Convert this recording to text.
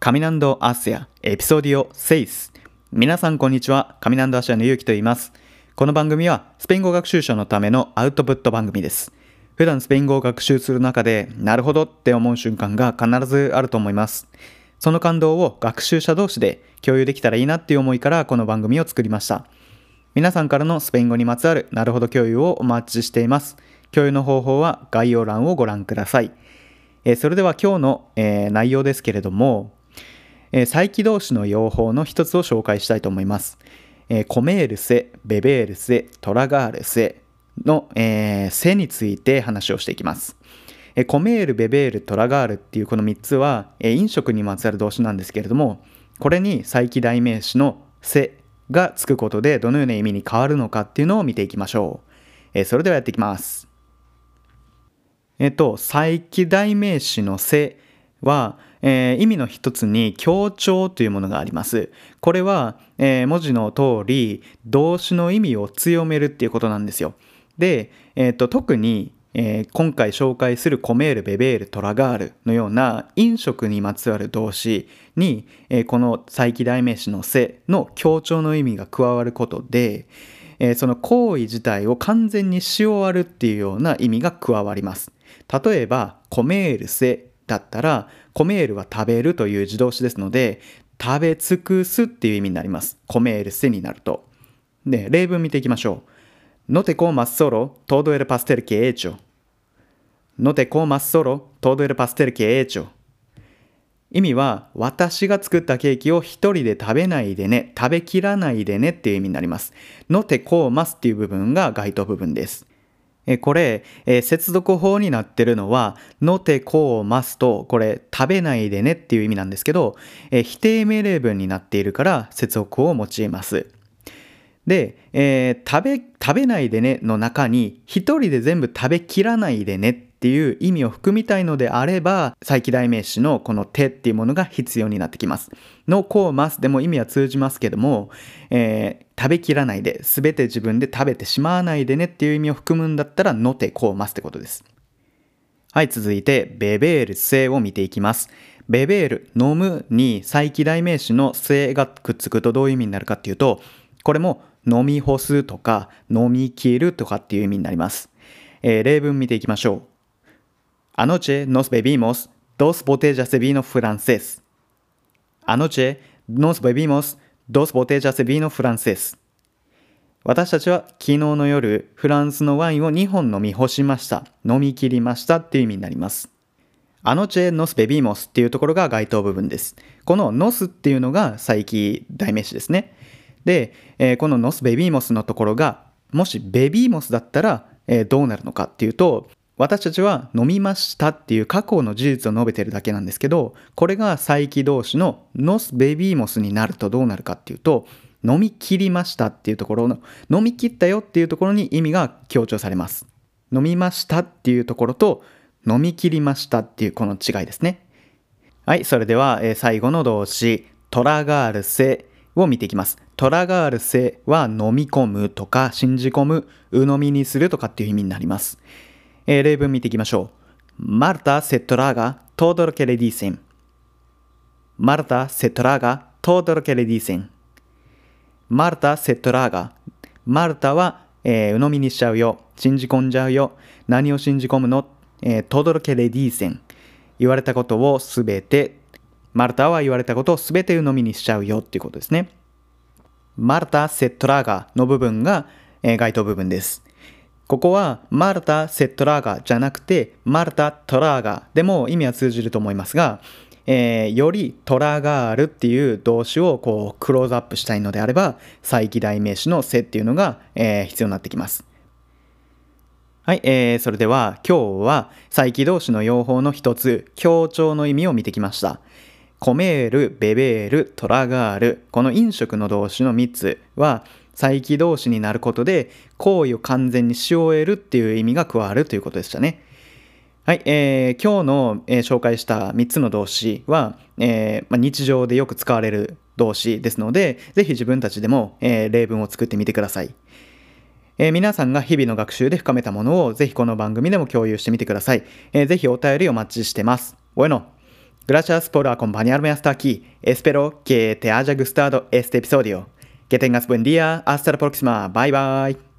カミナンドアスヤエピソディオ6皆さんこんにちは。カミナンドアシアのゆうきと言います。この番組はスペイン語学習者のためのアウトプット番組です。普段スペイン語を学習する中でなるほどって思う瞬間が必ずあると思います。その感動を学習者同士で共有できたらいいなっていう思いからこの番組を作りました。皆さんからのスペイン語にまつわるなるほど共有をお待ちしています。共有の方法は概要欄をご覧ください。えそれでは今日の、え内容ですけれども、え再起動詞の用法の一つを紹介したいと思います。えコメールセ、ベベールセ、トラガールセの、えー、セについて話をしていきます。えコメール、ベベール、トラガールっていうこの3つは、え飲食にまつわる動詞なんですけれども、これに再起代名詞のセがつくことでどのような意味に変わるのかっていうのを見ていきましょう。えそれではやっていきます。えっと、再起代名詞のせは、えー、意味の一つに強調というものがあります。これは、えー、文字の通り動詞の意味を強めるっていうことなんですよ。で、えーと、特に、えー、今回紹介するコメール、ベベール、トラガールのような飲食にまつわる動詞に、えー、この再起代名詞のせの強調の意味が加わることで、えー、その行為自体を完全にし終わるっていうような意味が加わります。例えば、コメールせだったら、コメールは食べるという自動詞ですので、食べ尽くすっていう意味になります。コメールせになると。で、例文見ていきましょう。No te comas solo todo el pastel que he hecho. No te comas solo todo el pastel que he hecho. 意味は、私が作ったケーキを一人で食べないでね、食べきらないでねっていう意味になります。のてこうますっていう部分が該当部分です。これ、接続法になってるのは、のてこうますと、これ、食べないでねっていう意味なんですけど、否定命令文になっているから接続法を用います。で、えー、食べ、食べないでねの中に、一人で全部食べきらないでねっていう意味を含みたいのであれば、再起代名詞のこの手っていうものが必要になってきます。のこうますでも意味は通じますけども、えー、食べきらないで、すべて自分で食べてしまわないでねっていう意味を含むんだったら、のてこうますってことです。はい、続いて、ベベール性を見ていきます。ベベール、飲むに再起代名詞の性がくっつくとどういう意味になるかっていうと、これも飲み干すとか飲み切るとかっていう意味になります。えー、例文見ていきましょう。Anoche nos bebimos dos botellas de vino francés. Anoche nos bebimos dos botellas de vino francés. 私たちは昨日の夜、フランスのワインを2本飲み干しました。飲み切りましたっていう意味になります。アノチェ・ノス・ベビーモスっていうところが該当部分です。このノスっていうのが再起代名詞ですね。で、えー、このノス・ベビーモスのところが、もしベビーモスだったら、えー、どうなるのかっていうと、私たちは飲みましたっていう過去の事実を述べてるだけなんですけど、これが再起動詞のノスベビーモスになるとどうなるかっていうと、飲み切りましたっていうところの、飲み切ったよっていうところに意味が強調されます。飲みましたっていうところと、飲み切りましたっていうこの違いですね。はい、それでは、え最後の動詞、トラガールセを見ていきます。トラガールセは飲み込むとか信じ込む、鵜呑みにするとかっていう意味になります。えー、例文見ていきましょう。Marta se traga todo lo que le dicen. Marta se traga todo lo que le dicen. Marta se traga. マルタは、えー、鵜呑みにしちゃうよ。信じ込んじゃうよ。何を信じ込むの、えー、todo lo que le dicen。言われたことをすべて、マルタは言われたことをすべて鵜呑みにしちゃうよっていうことですね。マルタ・セットラーガの部分が、えー、該当部分です。ここはマルタ・セットラーガじゃなくてマルタ・トラーガでも意味は通じると思いますが、えー、よりトラガールっていう動詞をこうクローズアップしたいのであれば再起代名詞のせっていうのが、えー、必要になってきます。はい、えー、それでは今日は再起動詞の用法の一つ強調の意味を見てきました。コメール、ベベール、トラガールこの飲食の動詞の3つは再起動詞になることで行為を完全にし終えるっていう意味が加わるということでしたね。はい、えー、今日の、えー、紹介した3つの動詞は、えーまあ、日常でよく使われる動詞ですので、ぜひ自分たちでも、えー、例文を作ってみてください。え、皆さんが日々の学習で深めたものをぜひこの番組でも共有してみてください。えー、ぜひお便りお待ちしてます。Bueno, Gracias por acompañarme hasta aquí. Espero que te haya gustado este episodio. Que tengas buen día. Hasta la próxima. Bye bye.